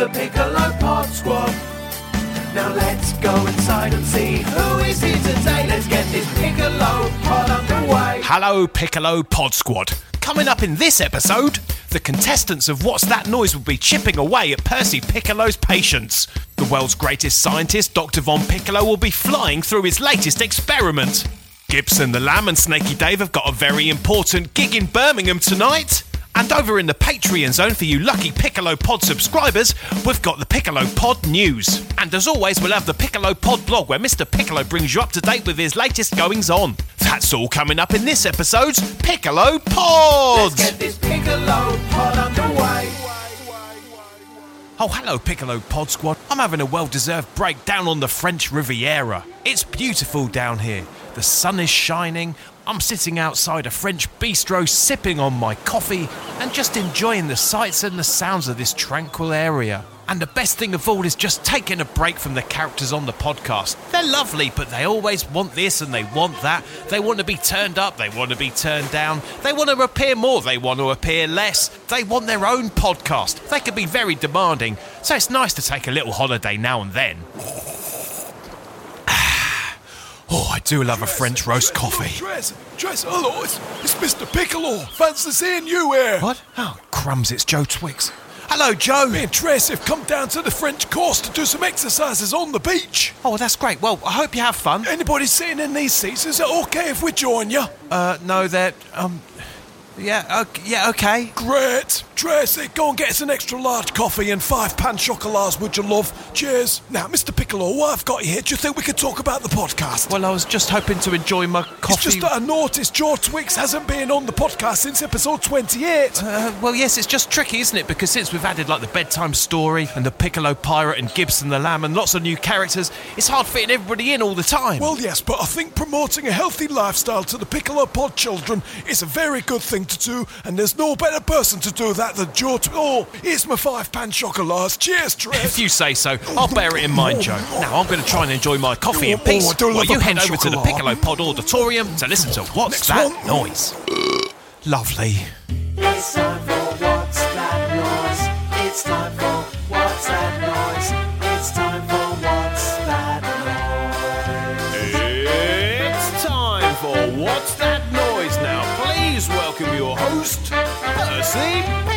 the Piccolo Pod Squad. Now let's go inside and see who is here today. Let's get this Piccolo Pod underway. Hello, Piccolo Pod Squad. Coming up in this episode, the contestants of What's That Noise will be chipping away at Percy Piccolo's patience. The world's greatest scientist, Dr. Von Piccolo, will be flying through his latest experiment. Gibson the Lamb and Snaky Dave have got a very important gig in Birmingham tonight. And over in the Patreon zone for you lucky Piccolo Pod subscribers, we've got the Piccolo Pod news. And as always, we'll have the Piccolo Pod blog where Mr. Piccolo brings you up to date with his latest goings on. That's all coming up in this episode's Piccolo Pods! Let's get this Piccolo Pod underway. Oh, hello, Piccolo Pod Squad. I'm having a well deserved break down on the French Riviera. It's beautiful down here. The sun is shining. I'm sitting outside a French bistro sipping on my coffee and just enjoying the sights and the sounds of this tranquil area. And the best thing of all is just taking a break from the characters on the podcast. They're lovely, but they always want this and they want that. They want to be turned up, they want to be turned down. They want to appear more, they want to appear less. They want their own podcast. They can be very demanding, so it's nice to take a little holiday now and then. Oh, I do love a French roast coffee. Dress, dress, hello, it's, it's Mr. Piccolo. Fancy seeing you here. What? Oh, crumbs, it's Joe Twix. Hello, Joe. Me and Tress have come down to the French coast to do some exercises on the beach. Oh, that's great. Well, I hope you have fun. Anybody sitting in these seats, is it okay if we join you? Uh, no, they're, um, yeah, okay, yeah, okay. Great. Tracy, go and get us an extra large coffee and five pan chocolats, would you love? Cheers. Now, Mr. Piccolo, what I've got here, do you think we could talk about the podcast? Well, I was just hoping to enjoy my coffee. it's just that I noticed Joe Twix hasn't been on the podcast since episode 28. Uh, well, yes, it's just tricky, isn't it? Because since we've added like the bedtime story and the Piccolo Pirate and Gibson the Lamb and lots of new characters, it's hard fitting everybody in all the time. Well, yes, but I think promoting a healthy lifestyle to the Piccolo Pod children is a very good thing to do, and there's no better person to do that than Joe. Tw- oh, here's my five pan chocolats. Cheers, Trev. if you say so, I'll bear it in mind, Joe. Now I'm going to try and enjoy my coffee in Oh, oh peace I do while you a head pan over to the. Piccolo Pod Auditorium to listen to What's Next That one. Noise. Lovely. It's time for What's That Noise? It's time for What's That Noise? It's time for What's That It's time for What's That Noise now. Please welcome your host, Percy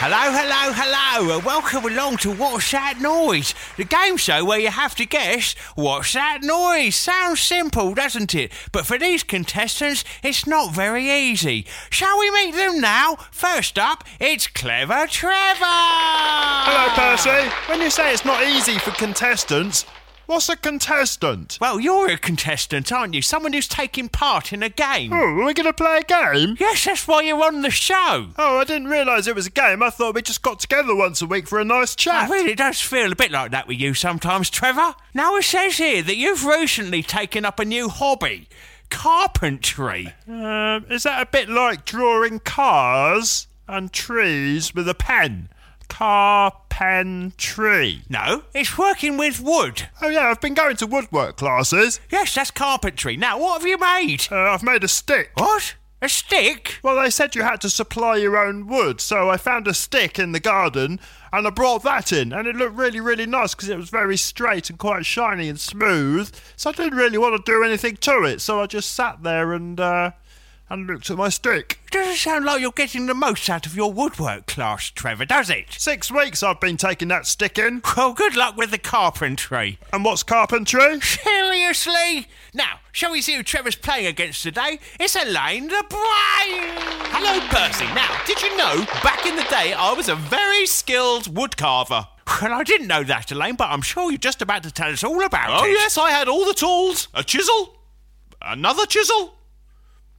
Hello, hello, hello, and welcome along to What's That Noise? The game show where you have to guess what's that noise. Sounds simple, doesn't it? But for these contestants, it's not very easy. Shall we meet them now? First up, it's Clever Trevor! Hello, Percy. When you say it's not easy for contestants, what's a contestant? Well, you're a contestant, aren't you? Someone who's taking part in a game. Oh, are we going to play a game? Yes, that's why you're on the show. Oh, I didn't realise it was a game. I thought we just got together once a week for a nice It chat. really does feel a bit like that with you sometimes, Trevor. Now it says here that you've recently taken up a new hobby carpentry. Um, is that a bit like drawing cars and trees with a pen? Car, pen, tree. No, it's working with wood. Oh, yeah, I've been going to woodwork classes. Yes, that's carpentry. Now, what have you made? Uh, I've made a stick. What? A stick? Well, they said you had to supply your own wood, so I found a stick in the garden and I brought that in, and it looked really, really nice because it was very straight and quite shiny and smooth. So I didn't really want to do anything to it, so I just sat there and uh, and looked at my stick. Doesn't sound like you're getting the most out of your woodwork class, Trevor, does it? Six weeks I've been taking that stick in. Well, good luck with the carpentry. And what's carpentry? Seriously? Now, shall we see who Trevor's playing against today? It's Elaine the Brain! Hello, Percy. Now, did you know back in the day I was a very skilled woodcarver? Well, I didn't know that, Elaine, but I'm sure you're just about to tell us all about Oh, it. Oh, yes, I had all the tools a chisel, another chisel,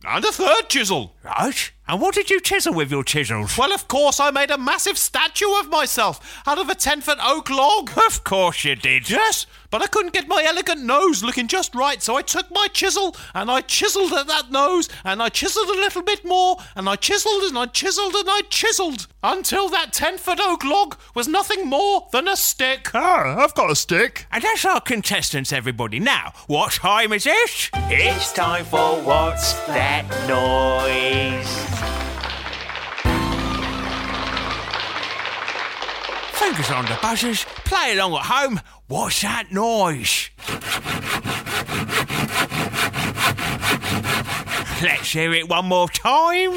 and a third chisel. Right. And what did you chisel with your chisels? Well, of course, I made a massive statue of myself out of a 10 foot oak log. Of course you did. Yes, but I couldn't get my elegant nose looking just right, so I took my chisel and I chiseled at that nose and I chiseled a little bit more and I chiseled and I chiseled and I chiseled until that 10 foot oak log was nothing more than a stick. Ah, I've got a stick. And that's our contestants, everybody. Now, what time is it? It's time for What's That Noise? Fingers on the buzzers. Play along at home. What's that noise? Let's hear it one more time.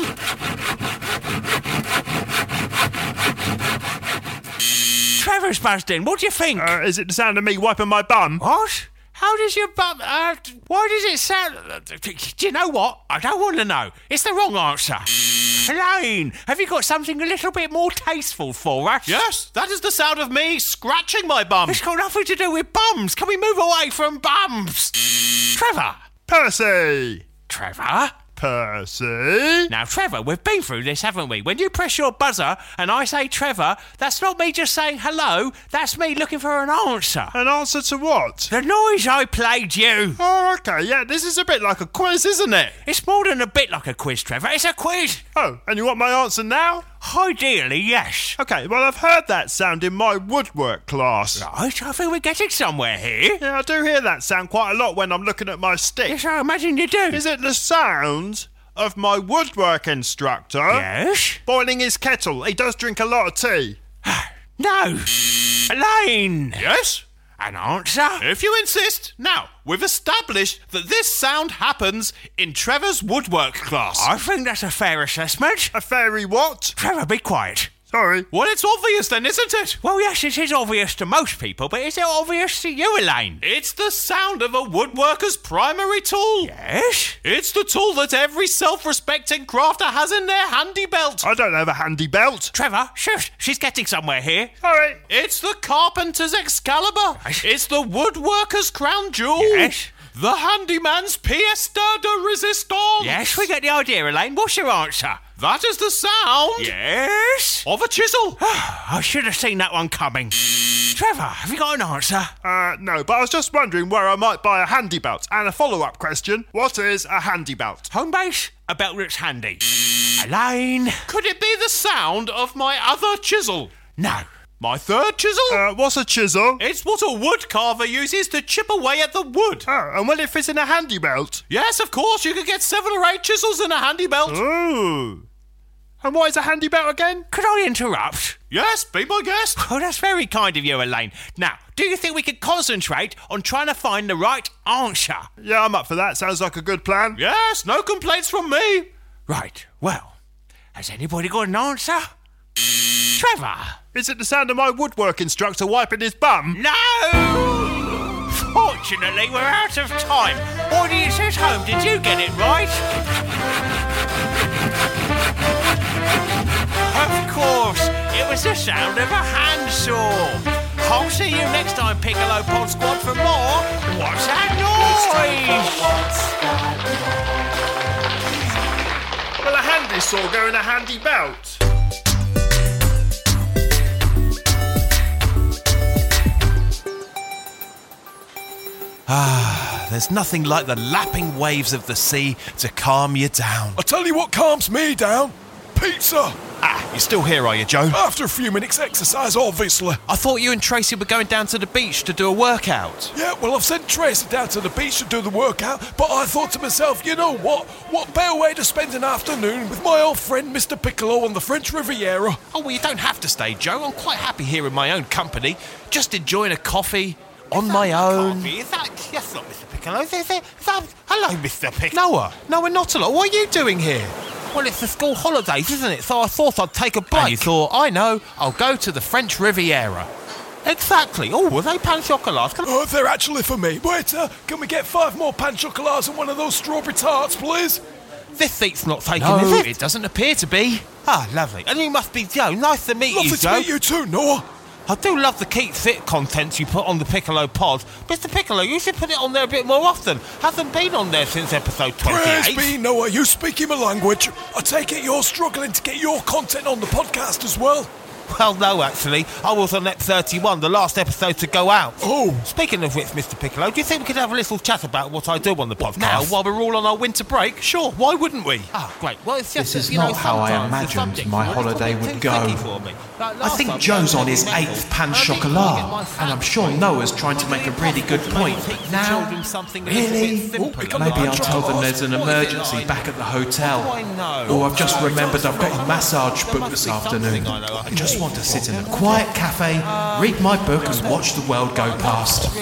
Trevor's buzzed in. What do you think? Uh, is it the sound of me wiping my bum? What? How does your bum? Uh, why does it sound? Do you know what? I don't want to know. It's the wrong answer. Elaine, have you got something a little bit more tasteful for us? Yes, that is the sound of me scratching my bum. It's got nothing to do with bums. Can we move away from bums? Trevor. Percy! Trevor. Percy! Now, Trevor, we've been through this, haven't we? When you press your buzzer and I say Trevor, that's not me just saying hello. That's me looking for an answer. An answer to what? The noise I played you. Oh, okay, yeah, this is a bit like a quiz, isn't it? It's more than a bit like a quiz, Trevor. It's a quiz. Oh, and you want my answer now? Ideally, yes. Okay, well, I've heard that sound in my woodwork class. Right, I think we're getting somewhere here. Yeah, I do hear that sound quite a lot when I'm looking at my stick. Yes, I imagine you do. Is it the sound of my woodwork instructor Yes? boiling his kettle? He does drink a lot of tea. No. Elaine. Yes? An answer? If you insist. Now, we've established that this sound happens in Trevor's woodwork class. I think that's a fair assessment. A fairy what? Trevor, be quiet. Sorry. Well, it's obvious then, isn't it? Well, yes, it is obvious to most people, but is it obvious to you, Elaine? It's the sound of a woodworker's primary tool. Yes? It's the tool that every self respecting crafter has in their handy belt. I don't have a handy belt. Trevor, shush, she's getting somewhere here. Sorry. It's the carpenter's Excalibur. Right. It's the woodworker's crown jewel. Yes? The handyman's pièce de resistance. Yes, we get the idea, Elaine. What's your answer? That is the sound Yes? of a chisel. I should have seen that one coming. Trevor, have you got an answer? Uh, no, but I was just wondering where I might buy a handy belt. And a follow up question What is a handy belt? Home base? A belt that's handy. Elaine? Could it be the sound of my other chisel? No. My third chisel? Uh, what's a chisel? it's what a wood carver uses to chip away at the wood. Oh, and will it fit in a handy belt? Yes, of course, you could get seven or eight chisels in a handy belt. Ooh. And what is a handy belt again? Could I interrupt? Yes, be my guest. Oh, that's very kind of you, Elaine. Now, do you think we could concentrate on trying to find the right answer? Yeah, I'm up for that. Sounds like a good plan. Yes, no complaints from me. Right, well, has anybody got an answer? Trevor? Is it the sound of my woodwork instructor wiping his bum? No! Fortunately, we're out of time. Audience at home, did you get it right? Of course, it was the sound of a handsaw. I'll see you next time, Piccolo Pod Squad, for more. What's that noise? Will a handy saw go in a handy belt? There's nothing like the lapping waves of the sea to calm you down. I tell you what calms me down pizza. Ah, you're still here, are you, Joe? After a few minutes exercise, obviously. I thought you and Tracy were going down to the beach to do a workout. Yeah, well, I've sent Tracy down to the beach to do the workout, but I thought to myself, you know what? What better way to spend an afternoon with my old friend Mr. Piccolo on the French Riviera? Oh, well, you don't have to stay, Joe. I'm quite happy here in my own company, just enjoying a coffee on my own. Is that, that's not Mr. Piccolo, is it? Is that, hello, Mr. Piccolo. Noah, Noah, not a lot. What are you doing here? Well, it's the school holidays, isn't it? So I thought I'd take a break. And you thought, I know, I'll go to the French Riviera. Exactly. Oh, were they pan chocolats? Can Oh, they're actually for me. Waiter, can we get five more pan chocolats and one of those strawberry tarts, please? This seat's not taken, No, is it? it doesn't appear to be. Ah, lovely. And you must be Joe. Nice to meet Lovely you, to meet you too, Noah. I do love the keep fit contents you put on the Piccolo pod. Mr. Piccolo, you should put it on there a bit more often. Hasn't been on there since episode Praise 28. be, Noah, you speaking a language. I take it you're struggling to get your content on the podcast as well. Well, no, actually. I was on Ep 31, the last episode to go out. Oh. Speaking of which, Mr. Piccolo, do you think we could have a little chat about what I do on the podcast? Now, while we're all on our winter break, sure, why wouldn't we? Ah, great. Well, it's just This that, is you know, not how I sometimes the imagined subject my for it is holiday would too go. tricky for me. Like I last think time, Joe's on his mental, eighth pan and I think chocolat, we get my and I'm fat sure right. Noah's trying to make a really good point. But now, children something a little really? bit Maybe. I'll tell them there's an What is it emergency like? back at the What do I hotel. know? Or I've just remembered I've got a massage There booked this afternoon. I know I I can just do. Want to sit in a quiet cafe, read my book, and watch the world go past.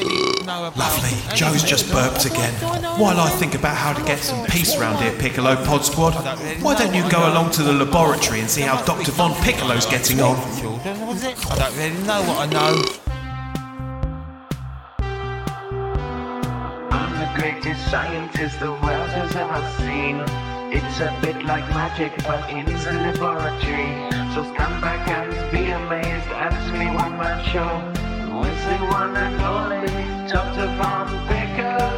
Lovely. Joe's just burped again. While I think about how to get some peace round here, Piccolo Pod Squad, why don't you go along to the laboratory and see how Dr. Von Piccolo's getting on? I don't really know what I know. I'm the greatest scientist the world has ever seen. It's a bit like magic, but in the laboratory. So stand back and be amazed. Ask me one man show. Is the one and only Dr. Von Piccolo?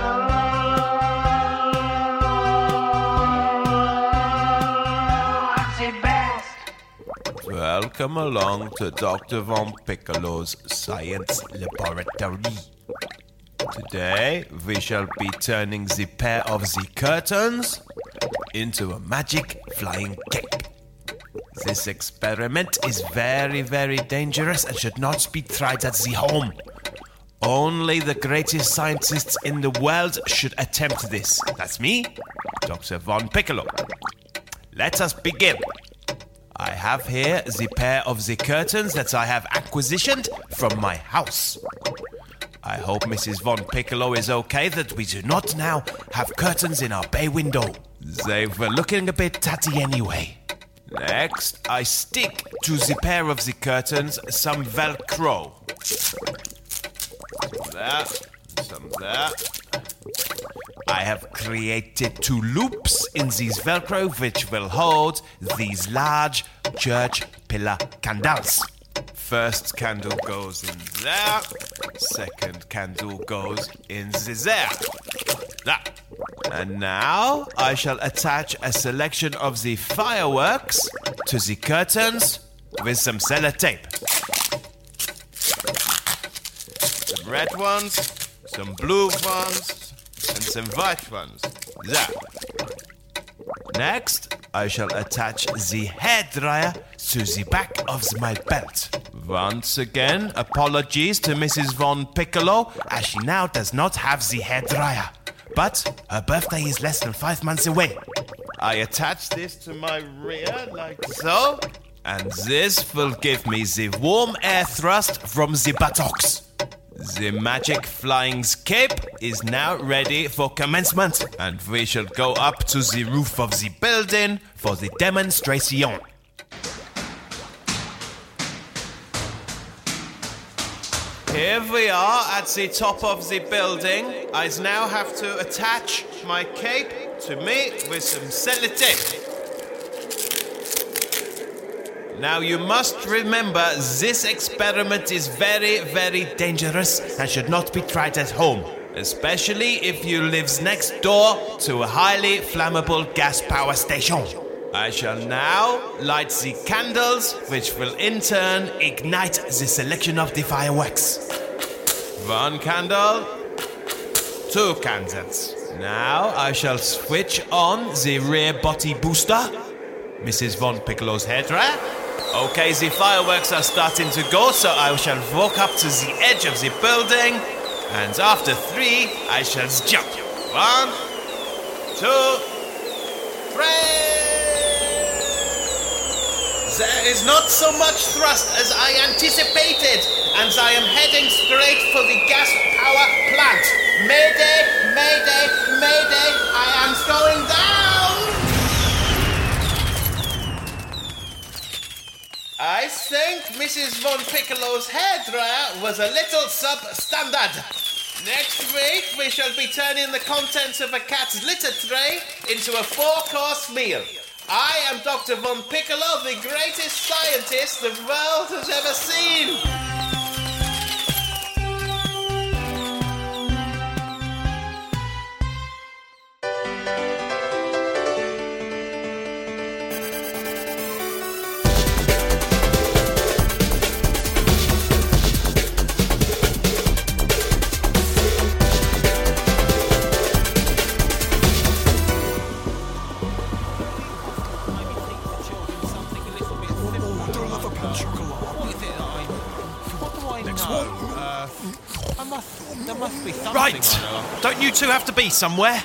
What's it best? Welcome along to Dr. Von Piccolo's Science Laboratory. Today we shall be turning the pair of the curtains into a magic flying cape. This experiment is very, very dangerous and should not be tried at the home. Only the greatest scientists in the world should attempt this. That's me, Dr. Von Piccolo. Let us begin. I have here the pair of the curtains that I have acquisitioned from my house. I hope Mrs. Von Piccolo is okay that we do not now have curtains in our bay window. They were looking a bit tatty anyway. Next, I stick to the pair of the curtains some Velcro. There, some there. I have created two loops in these Velcro which will hold these large church pillar candles. First candle goes in there, second candle goes in the there. That. And now I shall attach a selection of the fireworks to the curtains with some sellotape. Some red ones, some blue ones, and some white ones. There. Next, I shall attach the hairdryer to the back of my belt. Once again, apologies to Mrs. Von Piccolo, as she now does not have the hairdryer. But her birthday is less than five months away. I attach this to my rear like so, and this will give me the warm air thrust from the buttocks. The magic flying cape is now ready for commencement, and we shall go up to the roof of the building for the demonstration. Here we are at the top of the building. I now have to attach my cape to me with some sellotape. Now you must remember this experiment is very, very dangerous and should not be tried at home, especially if you live next door to a highly flammable gas power station. I shall now light the candles, which will in turn ignite the selection of the fireworks. One candle, two candles. Now I shall switch on the rear body booster. Mrs. Von Piccolo's hairdryer. Okay, the fireworks are starting to go, so I shall walk up to the edge of the building, and after three, I shall jump. One, two, three. There is not so much thrust as I anticipated, and I am heading straight for the gas power plant. Mayday, mayday, mayday, I am going down! I think Mrs. Von Piccolo's hairdryer was a little substandard. Next week, we shall be turning the contents of a cat's litter tray into a four-course meal. I am Dr. Von Piccolo, the greatest scientist the world has ever seen. Have to be somewhere?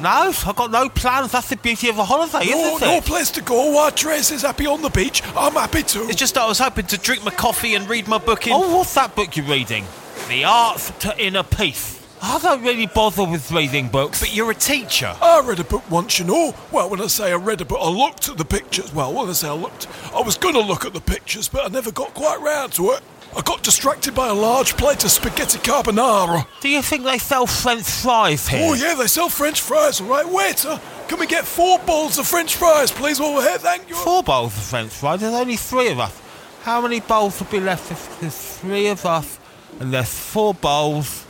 No, I've got no plans. That's the beauty of a holiday, No, isn't it? no place to go. While Trace is happy on the beach, I'm happy too. It's just that I was hoping to drink my coffee and read my book in. Oh, what's that book you're reading? The Art to Inner Peace. I don't really bother with reading books. But you're a teacher. I read a book once, you know. Well, when I say I read a book, I looked at the pictures. Well, when I say I looked, I was going to look at the pictures, but I never got quite round to it. I got distracted by a large plate of spaghetti carbonara. Do you think they sell French fries here? Oh, yeah, they sell French fries, all right. Waiter, can we get four bowls of French fries, please, while we're here? Thank you. Four bowls of French fries. There's only three of us. How many bowls would be left if there's three of us and there's four bowls?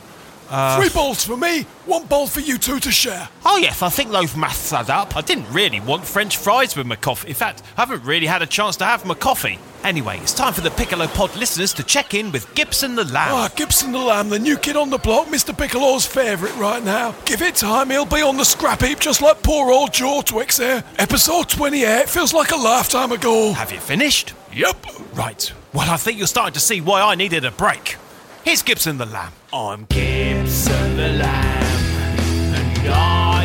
Uh, Three bowls for me, one bowl for you two to share. Oh yes, I think those maths add up. I didn't really want French fries with my coffee. In fact, I haven't really had a chance to have my coffee. Anyway, it's time for the Piccolo Pod listeners to check in with Gibson the Lamb. Ah, Gibson the Lamb, the new kid on the block, Mr. Piccolo's favourite right now. Give it time, he'll be on the scrap heap just like poor old Joe Twix here. Episode 28 feels like a lifetime ago. Have you finished? Yep. Right. Well, I think you're starting to see why I needed a break. Here's Gibson the Lamb. I'm Gibson the Lamb, and I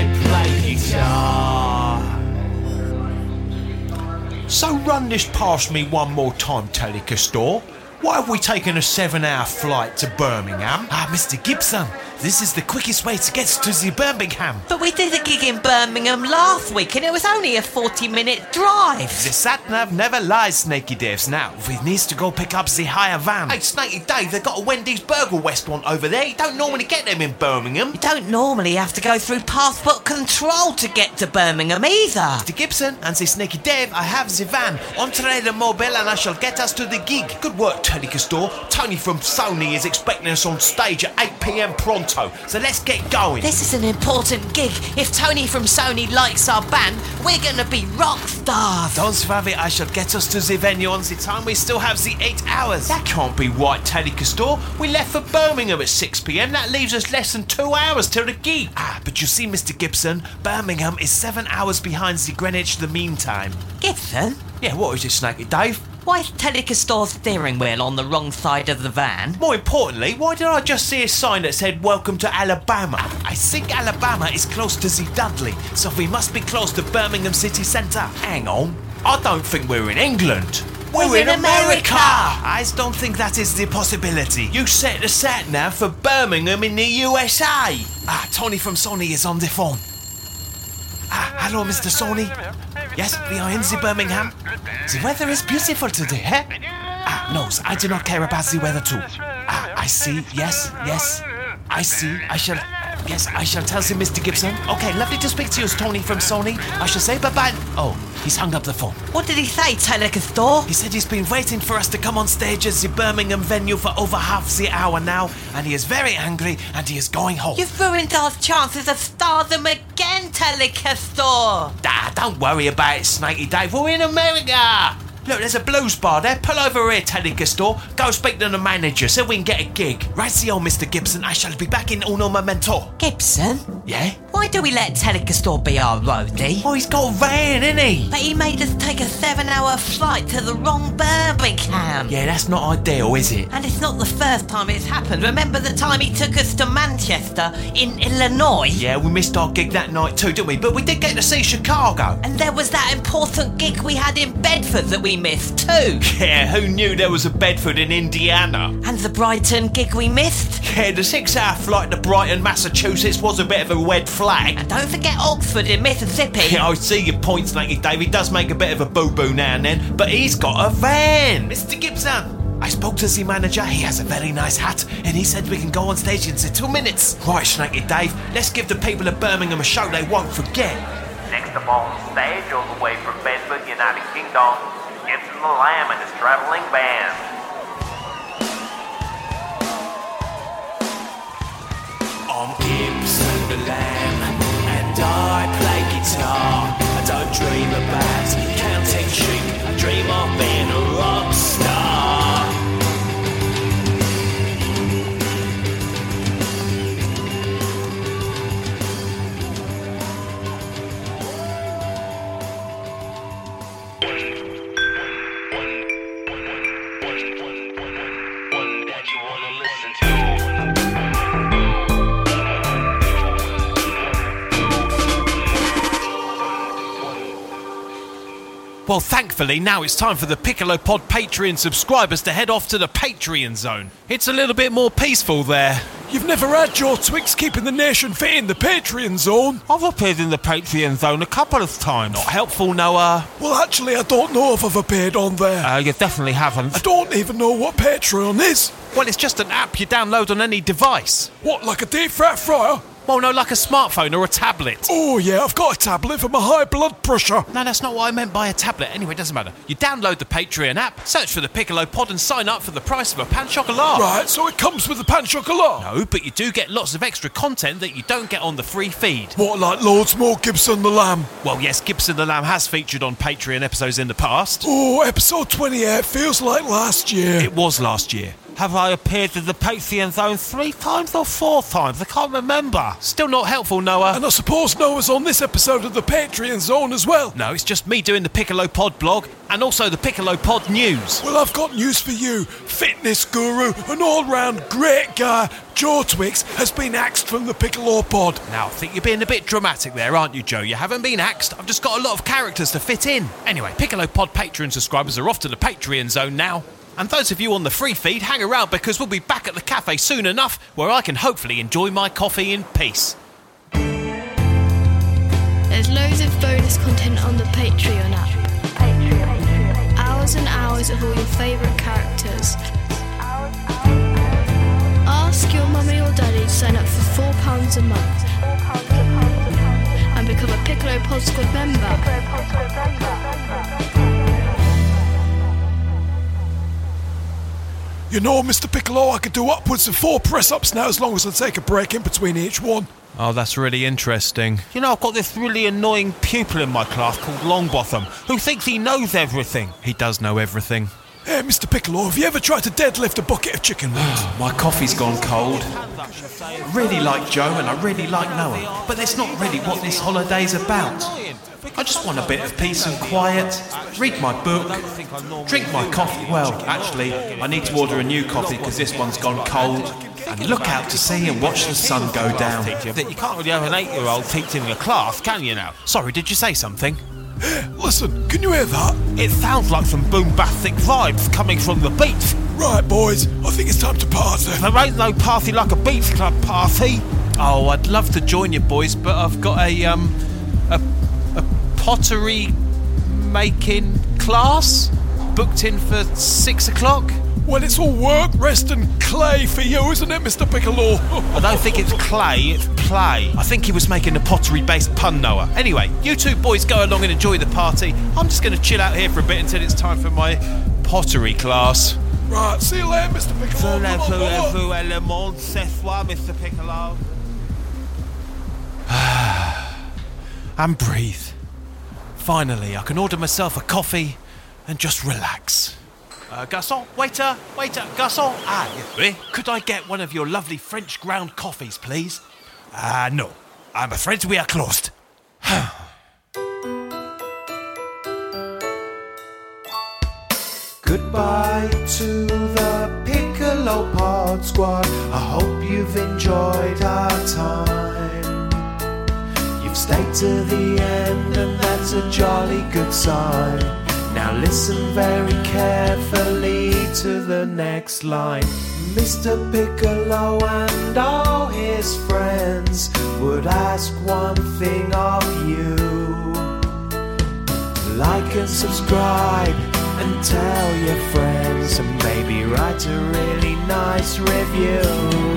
So run this past me one more time, Telecastor. Why have we taken a seven-hour flight to Birmingham? Ah, Mr. Gibson, this is the quickest way to get to the Birmingham. But we did a gig in Birmingham last week and it was only a 40 minute drive. The sat nav never lies, Snaky Daves. Now, we needs to go pick up the higher van. Hey, Snaky Dave, they've got a Wendy's Burger restaurant over there. You don't normally get them in Birmingham. You don't normally have to go through passport control to get to Birmingham either. Mr. Gibson and the Snaky Dave, I have the van. Entree the mobile and I shall get us to the gig. Good work, Telecastor. Tony from Sony is expecting us on stage at 8 pm so let's get going. This is an important gig. If Tony from Sony likes our band, we're gonna be rock stars. Don't worry, I shall get us to the venue on the time. We still have the eight hours. That can't be right, Telecastor. We left for Birmingham at 6 pm. That leaves us less than two hours till the gig. Ah, but you see, Mr. Gibson, Birmingham is seven hours behind the Greenwich the meantime. Gibson, Yeah, what is it, Snaky Dave? Why is Telecastor's steering wheel on the wrong side of the van? More importantly, why did I just see a sign that said "Welcome to Alabama"? I think Alabama is close to the Dudley, so we must be close to Birmingham city centre. Hang on, I don't think we're in England. We're in America. I don't think that is the possibility. You set the sat nav for Birmingham in the USA. Ah, Tony from Sony is on the phone. Ah, hello, Mr. Sony. Yes, we are in the Birmingham. The weather is beautiful today, eh? Ah, no, I do not care about the weather too. Ah, I see. Yes, yes. I see. I shall. Yes, I shall tell him, Mr. Gibson. Okay, lovely to speak to you, Tony from Sony. I shall say bye bye. Oh, he's hung up the phone. What did he say, Telecastor? He said he's been waiting for us to come on stage at the Birmingham venue for over half the hour now, and he is very angry and he is going home. You've ruined our chances of stardom again, Telecastor. Ah, don't worry about it, Snaky Dave. We're in America. Look, there's a blues bar there. Pull over here, Telecastor. Go speak to the manager so we can get a gig. Old Mr. Gibson, I shall be back in uno momento. Gibson, Yeah? why do we let Telecastor be our roadie? Oh, he's got a van, isn't he? But he made us take a seven hour flight to the wrong Birmingham. Yeah, that's not ideal, is it? And it's not the first time it's happened. Remember the time he took us to Manchester in Illinois? Yeah, we missed our gig that night too, didn't we? But we did get to see Chicago. And there was that important gig we had in Bedford that we missed too. Yeah, who knew there was a Bedford in Indiana? And the Brighton gig we missed. Yeah, the six hour flight to Brighton, Massachusetts was a bit of a red flag. And don't forget Oxford in Mississippi. Yeah, I see your points, Snaky Dave. He does make a bit of a boo boo now and then, but he's got a van. Mr. Gibson, I spoke to the manager. He has a very nice hat, and he said we can go on stage in the two minutes. Right, Snaky Dave, let's give the people of Birmingham a show they won't forget. Next up on stage, all the way from Bedford, United Kingdom, Gibson the Lamb and his traveling band. The Lamb, and I play guitar. I don't dream about thankfully, now it's time for the Piccolo Pod Patreon subscribers to head off to the Patreon zone. It's a little bit more peaceful there. You've never had your Twix keeping the nation fit in the Patreon zone? I've appeared in the Patreon zone a couple of times. Not helpful, Noah. Well, actually, I don't know if I've appeared on there. Uh, you definitely haven't. I don't even know what Patreon is. Well, it's just an app you download on any device. What, like a deep fat fryer? Well, no, like a smartphone or a tablet. Oh, yeah, I've got a tablet for my high blood pressure. No, that's not what I meant by a tablet. Anyway, it doesn't matter. You download the Patreon app, search for the Piccolo Pod, and sign up for the price of a pan chocolat. Right, so it comes with the pan chocolat. No, but you do get lots of extra content that you don't get on the free feed. What, like loads more Gibson the Lamb? Well, yes, Gibson the Lamb has featured on Patreon episodes in the past. Oh, episode 28 feels like last year. It was last year. Have I appeared in the Patreon zone three times or four times? I can't remember. Still not helpful, Noah. And I suppose Noah's on this episode of the Patreon Zone as well. No, it's just me doing the Piccolo Pod blog and also the Piccolo Pod news. Well, I've got news for you. Fitness guru, an all round great guy, Joe Twix, has been axed from the Piccolo Pod. Now, I think you're being a bit dramatic there, aren't you, Joe? You haven't been axed. I've just got a lot of characters to fit in. Anyway, Piccolo Pod Patreon subscribers are off to the Patreon zone now. And those of you on the free feed, hang around because we'll be back at the cafe soon enough where I can hopefully enjoy my coffee in peace. There's loads of bonus content on the Patreon app. Hours and hours of all your favourite characters. Ask your mummy or daddy to sign up for £4 a month and become a Piccolo Pod Squad member. You know, Mr. Piccolo, I could do upwards of four press ups now as long as I take a break in between each one. Oh, that's really interesting. You know, I've got this really annoying pupil in my class called Longbottom who thinks he knows everything. He does know everything. Hey, Mr. Piccolo, have you ever tried to deadlift a bucket of chicken wings? My coffee's gone cold. I really like Joe and I really like Noah, but that's not really what this holiday's about. I just want a bit of peace and quiet, read my book, drink my coffee. Well, actually, I need to order a new coffee because this one's gone cold, and look out to sea and watch the sun go down. You can't really have an eight-year-old teaching a class, can you now? Sorry, did you say something? Listen, can you hear that? It sounds like some boombastic vibes coming from the beach. Right, boys, I think it's time to party. There ain't no party like a beach club party. Oh, I'd love to join you boys, but I've got a um a, a pottery making class booked in for six o'clock. Well, it's all work, rest, and clay for you, isn't it, Mr. Piccolo? I don't think it's clay, it's play. I think he was making a pottery-based pun, Noah. Anyway, you two boys go along and enjoy the party. I'm just going to chill out here for a bit until it's time for my pottery class. right, see you later, Mr. Piccolo. Come on, come on. Voulez-vous élément ce soir, Mr. Piccolo? And breathe. Finally, I can order myself a coffee and just relax. Uh, garçon, waiter, waiter, garçon. Ah, yes, oui. Could I get one of your lovely French ground coffees, please? Ah, no. I'm afraid we are closed. Goodbye to the Piccolo Pod Squad. I hope you've enjoyed our time. You've stayed to the end, and that's a jolly good sign. Now listen very carefully to the next line. Mr. Piccolo and all his friends would ask one thing of you. Like and subscribe and tell your friends and maybe write a really nice review.